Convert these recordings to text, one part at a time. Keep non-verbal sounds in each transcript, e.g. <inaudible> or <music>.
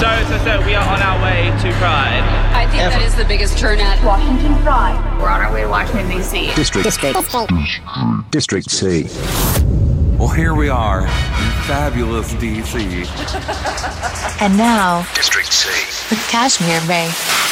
So, so, so, we are on our way to Pride. I think that is the biggest turnout. Washington Pride. We're on our way to Washington, D.C. District. District. District C. Well, here we are in fabulous D.C. <laughs> and now, District C. With Kashmir Bay.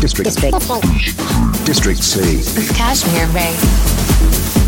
District C. With Kashmir Ray.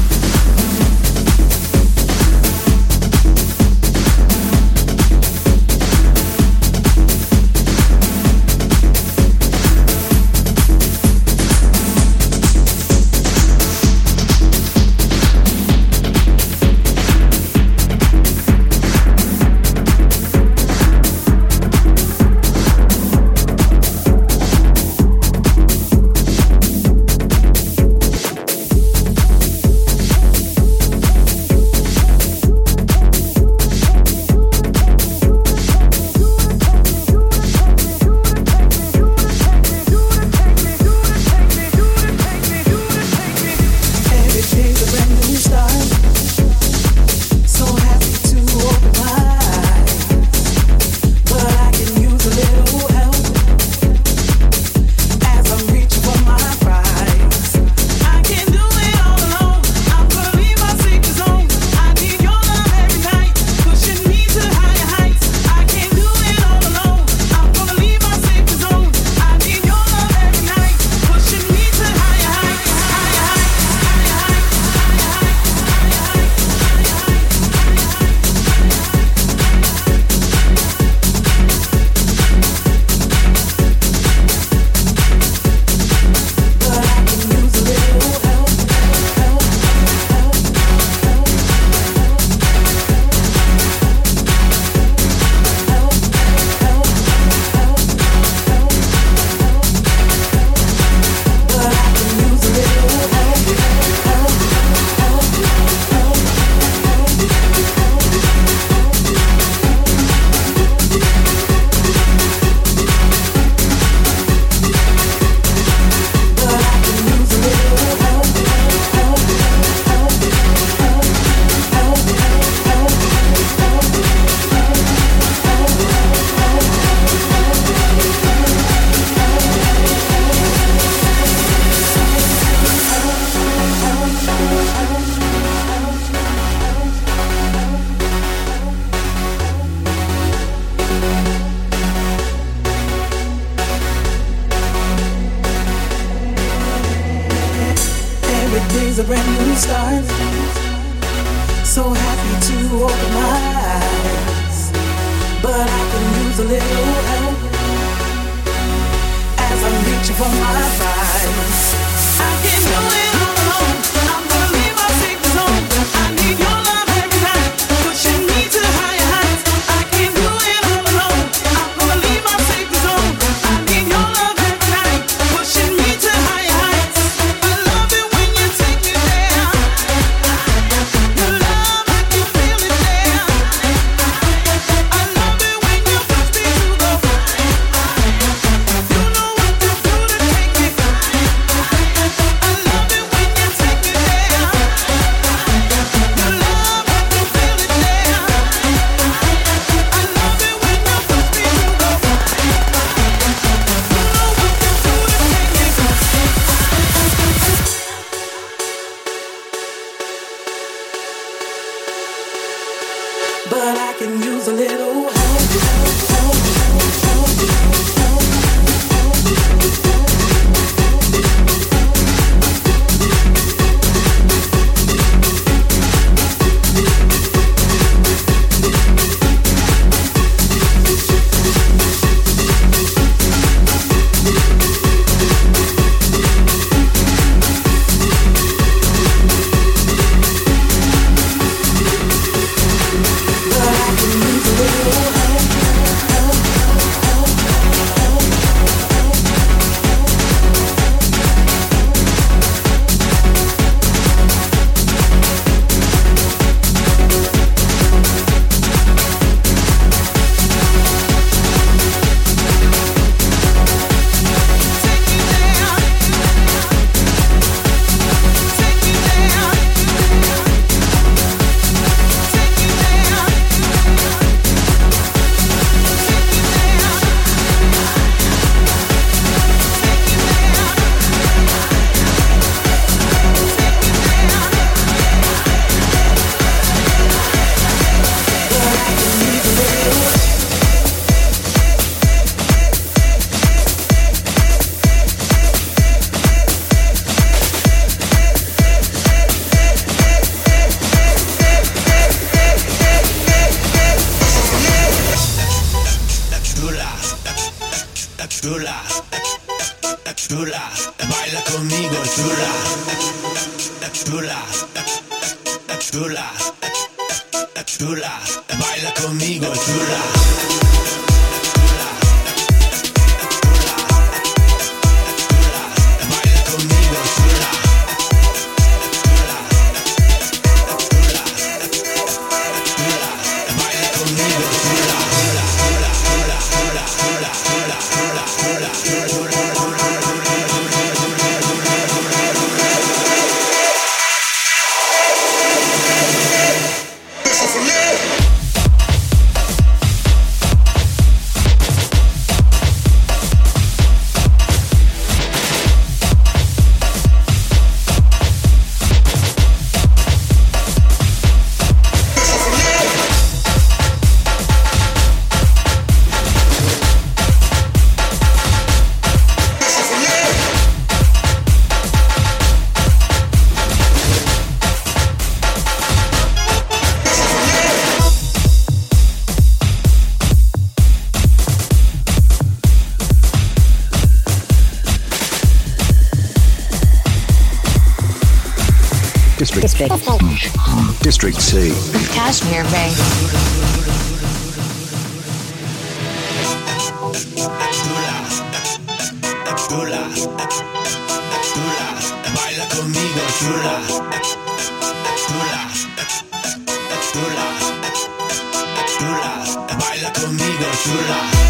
Chula, baila conmigo, chula. District C. Kashmir Bay. chula, chula, baila conmigo, chula, chula, chula, chula, baila conmigo, chula.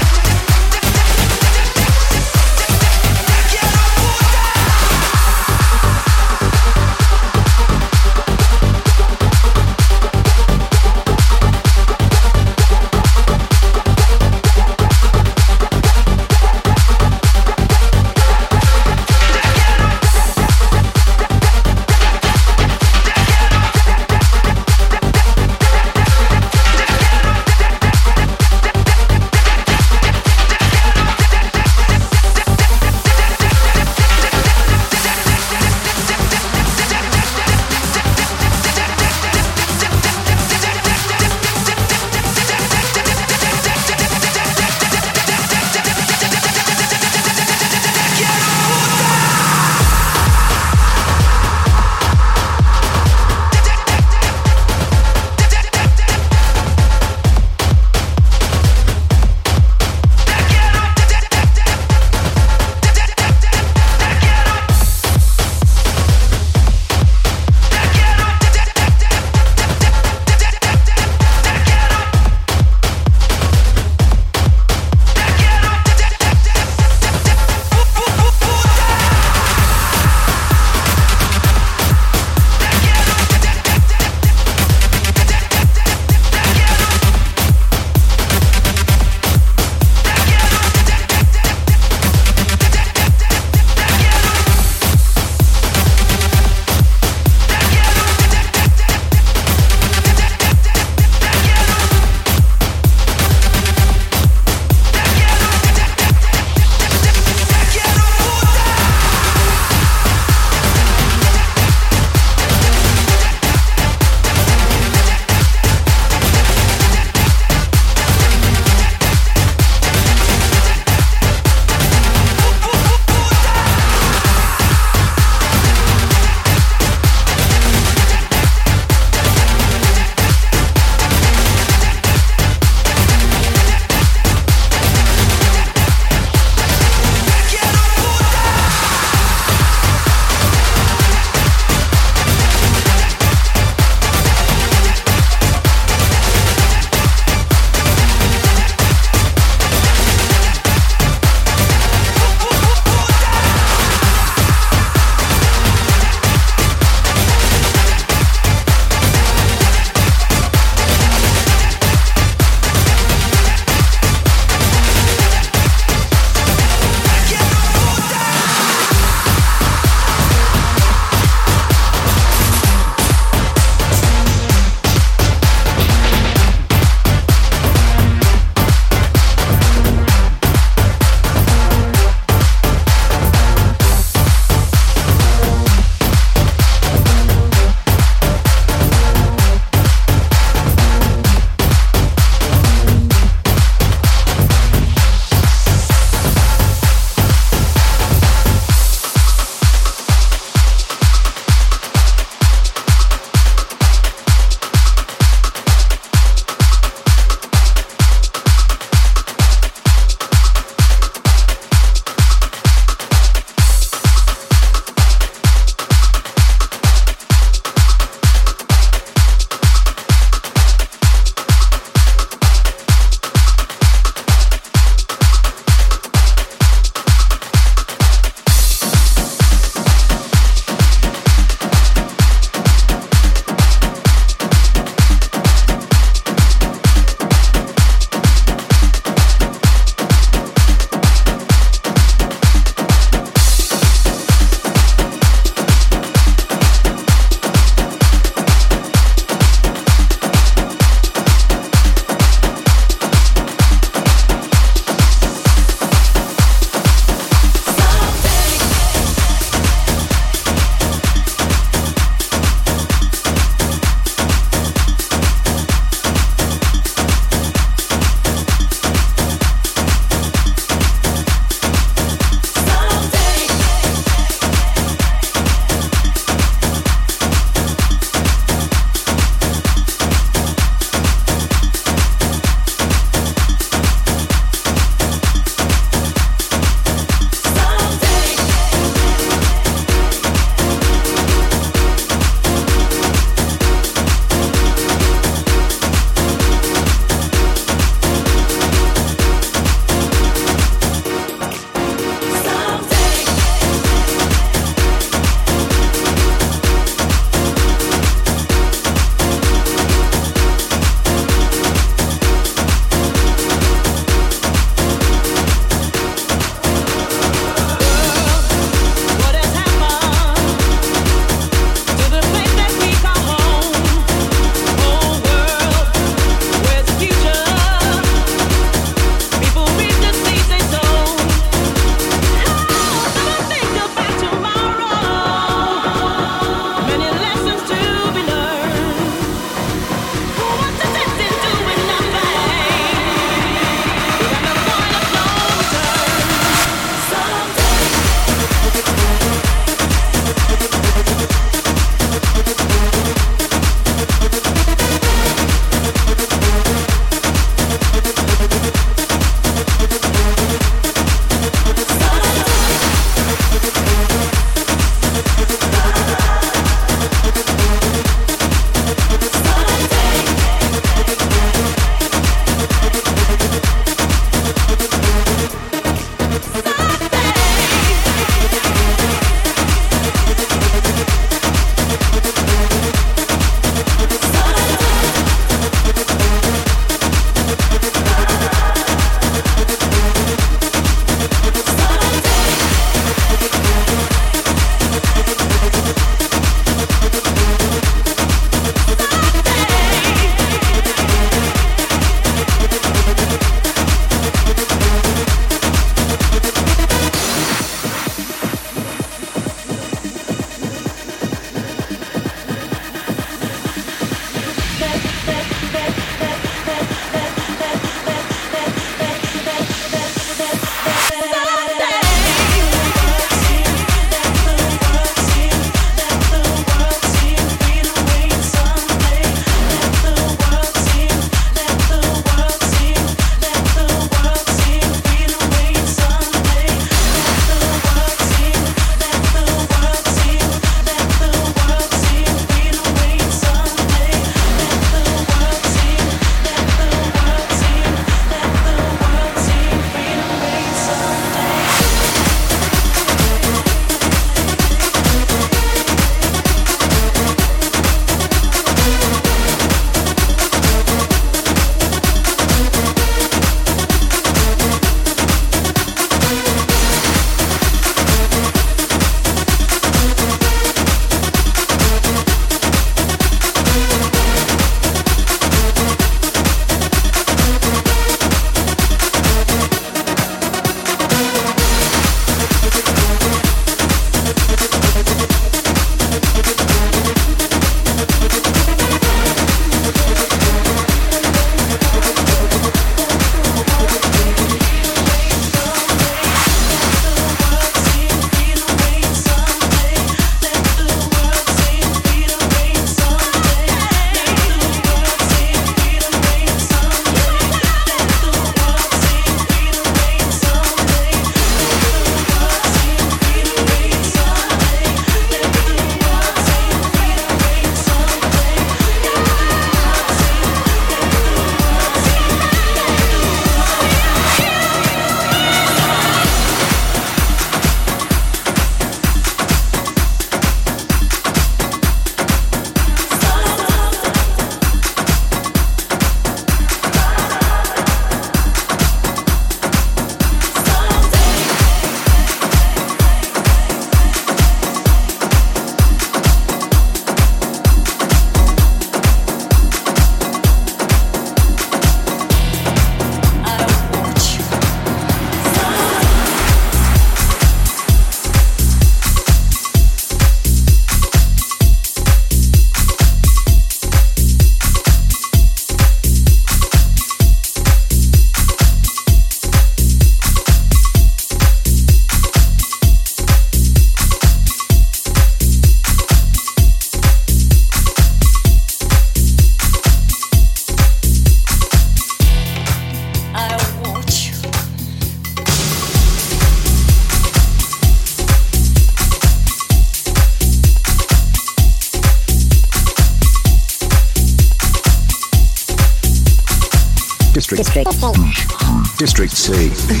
see.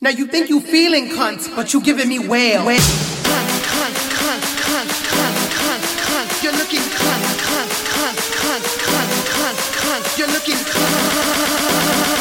Now you think you feeling cunt, but you giving me whale. Cunt, cunt, cunt, cunt, cunt, cunt, cunt. You're looking cunt, cunt, cunt, cunt, cunt, cunt, cunt. You're looking cunt.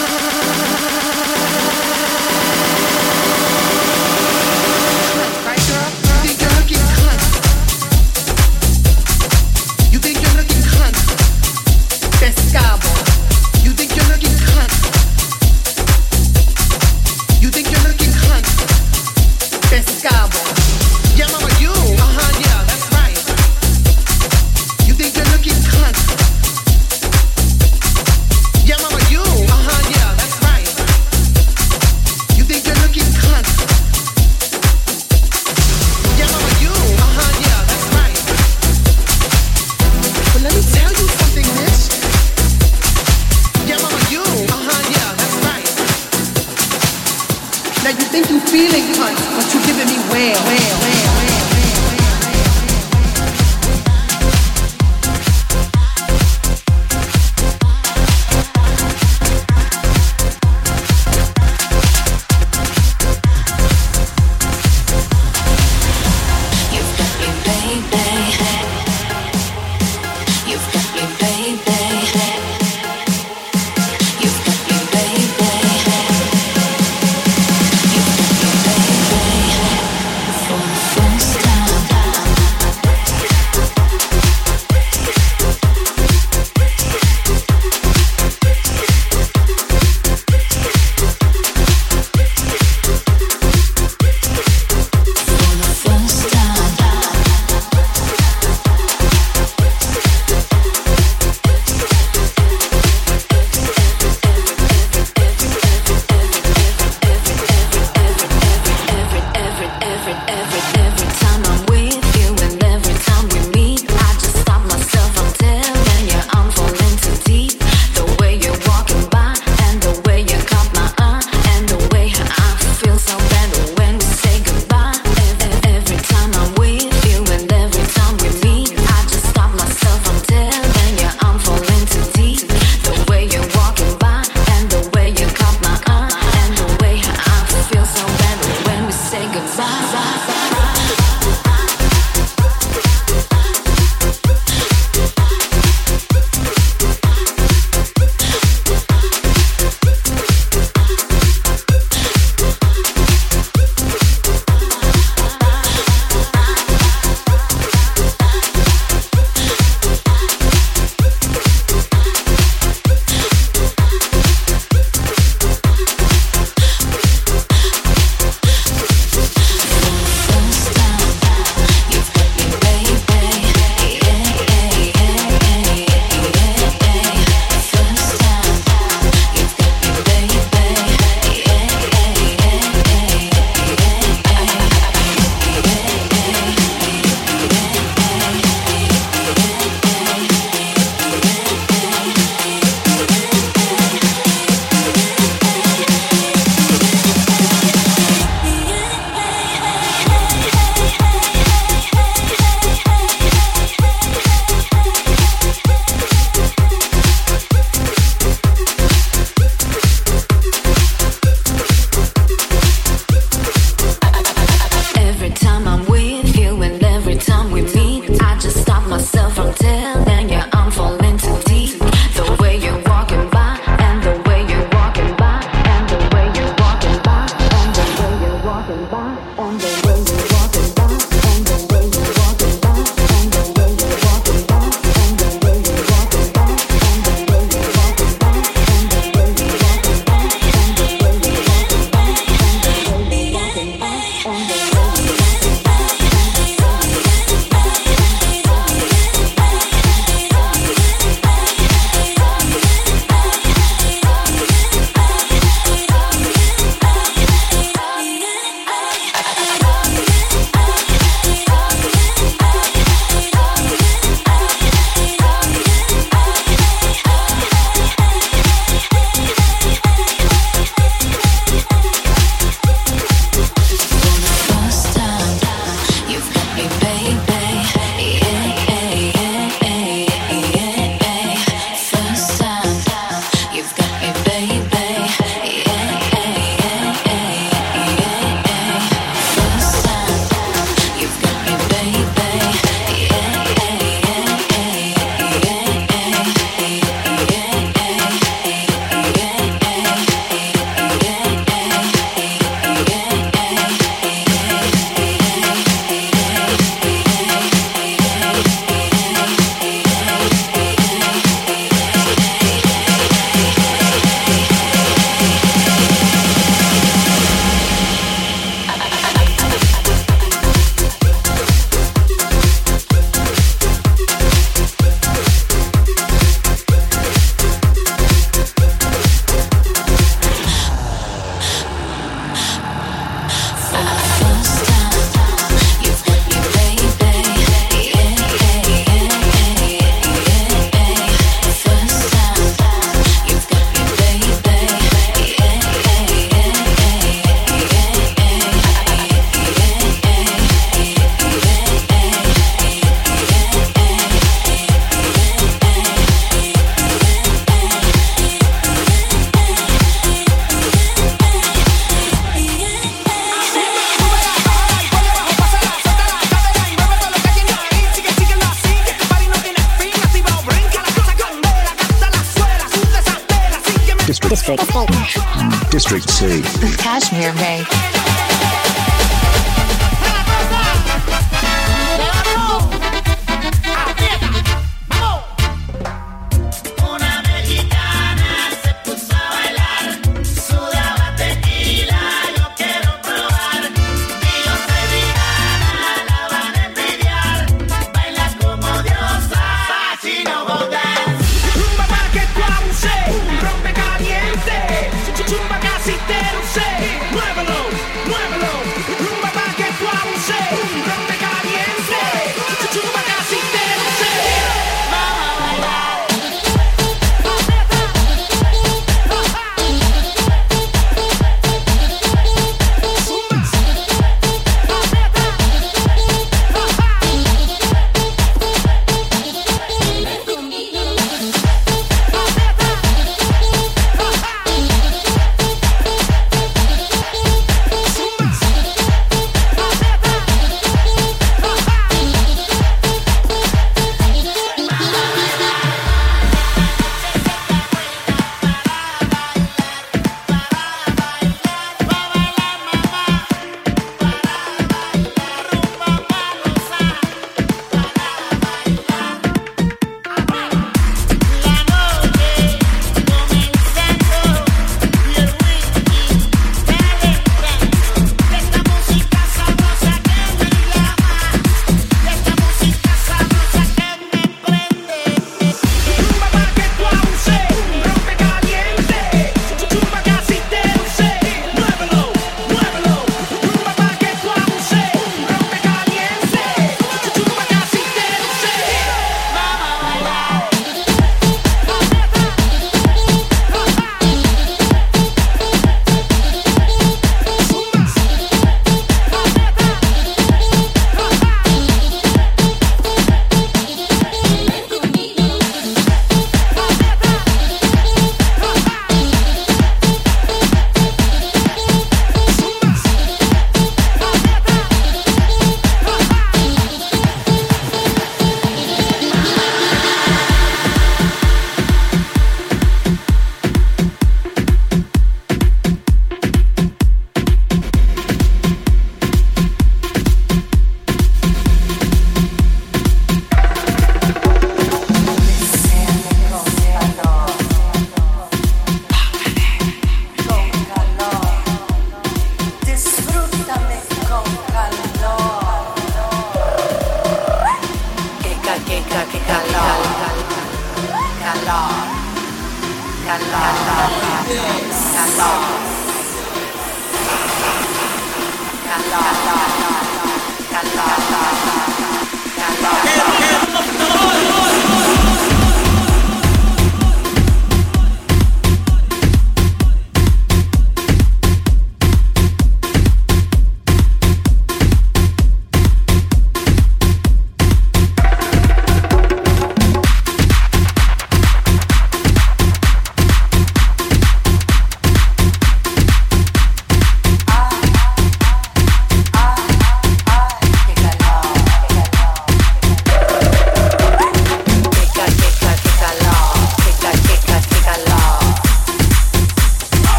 baby.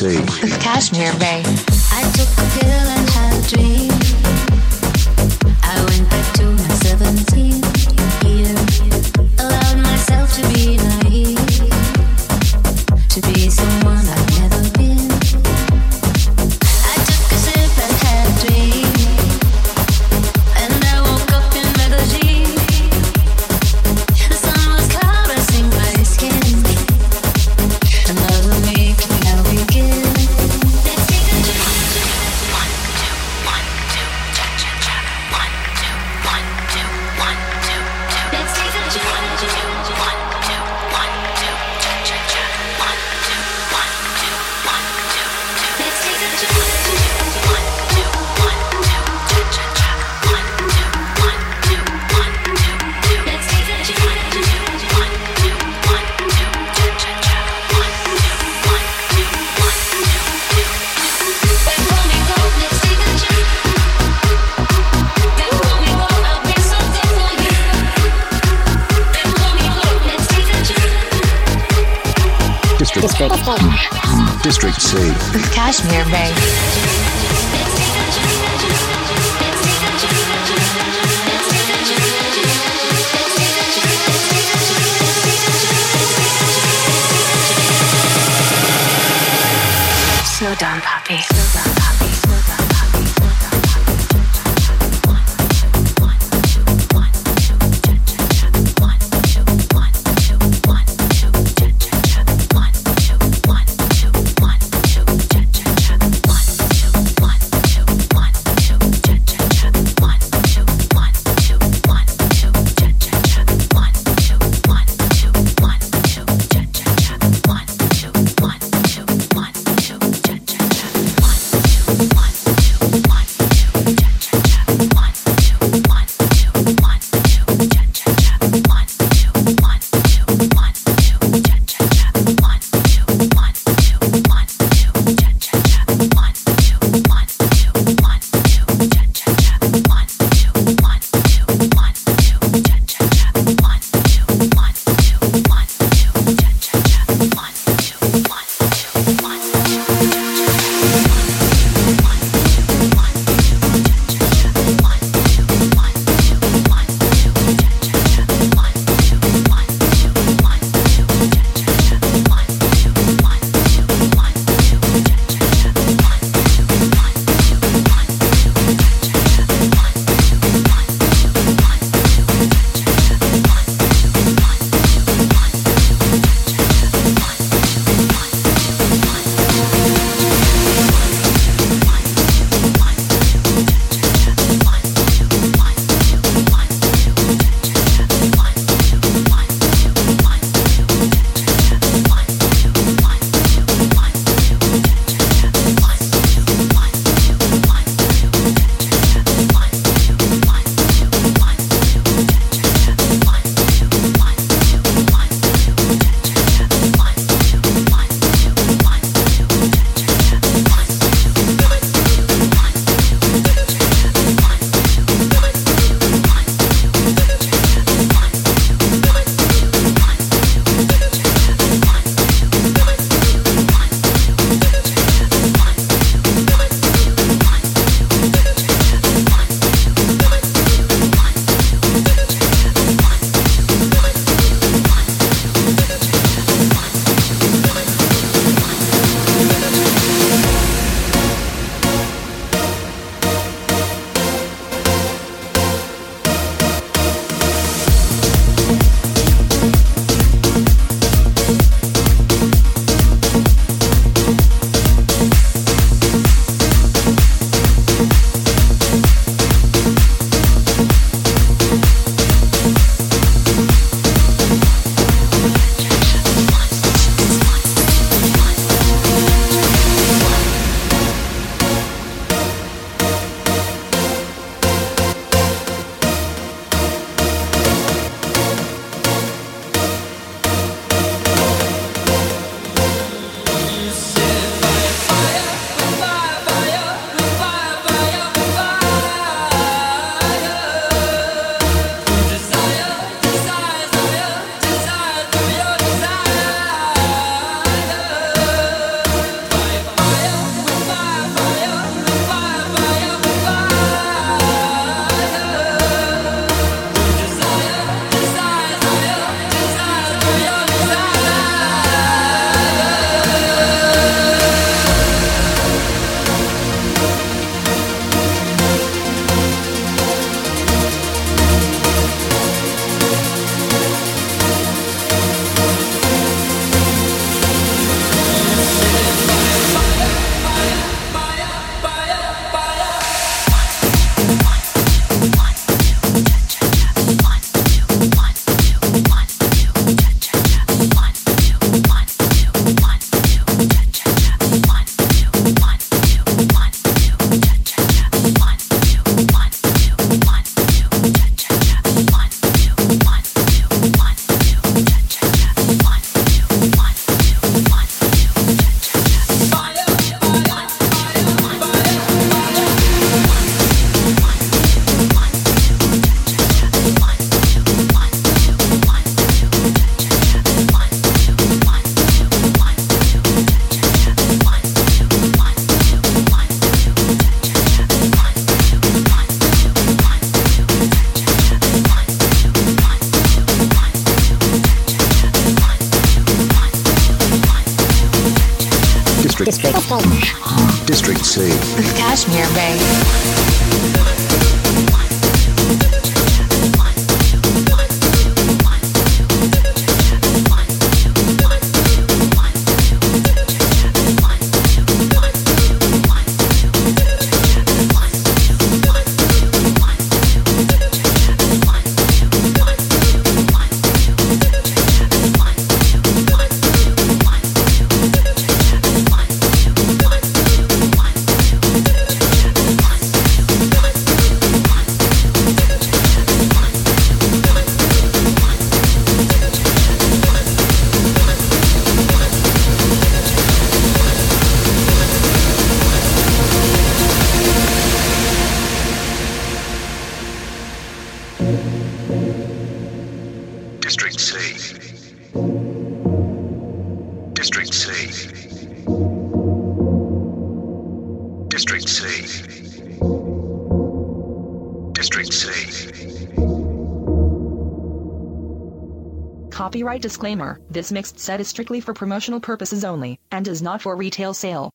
BBC. Kashmir Bay. District C. With Kashmir Bay. slow down, puppy. Slow down, Cashmere, babe. Disclaimer This mixed set is strictly for promotional purposes only, and is not for retail sale.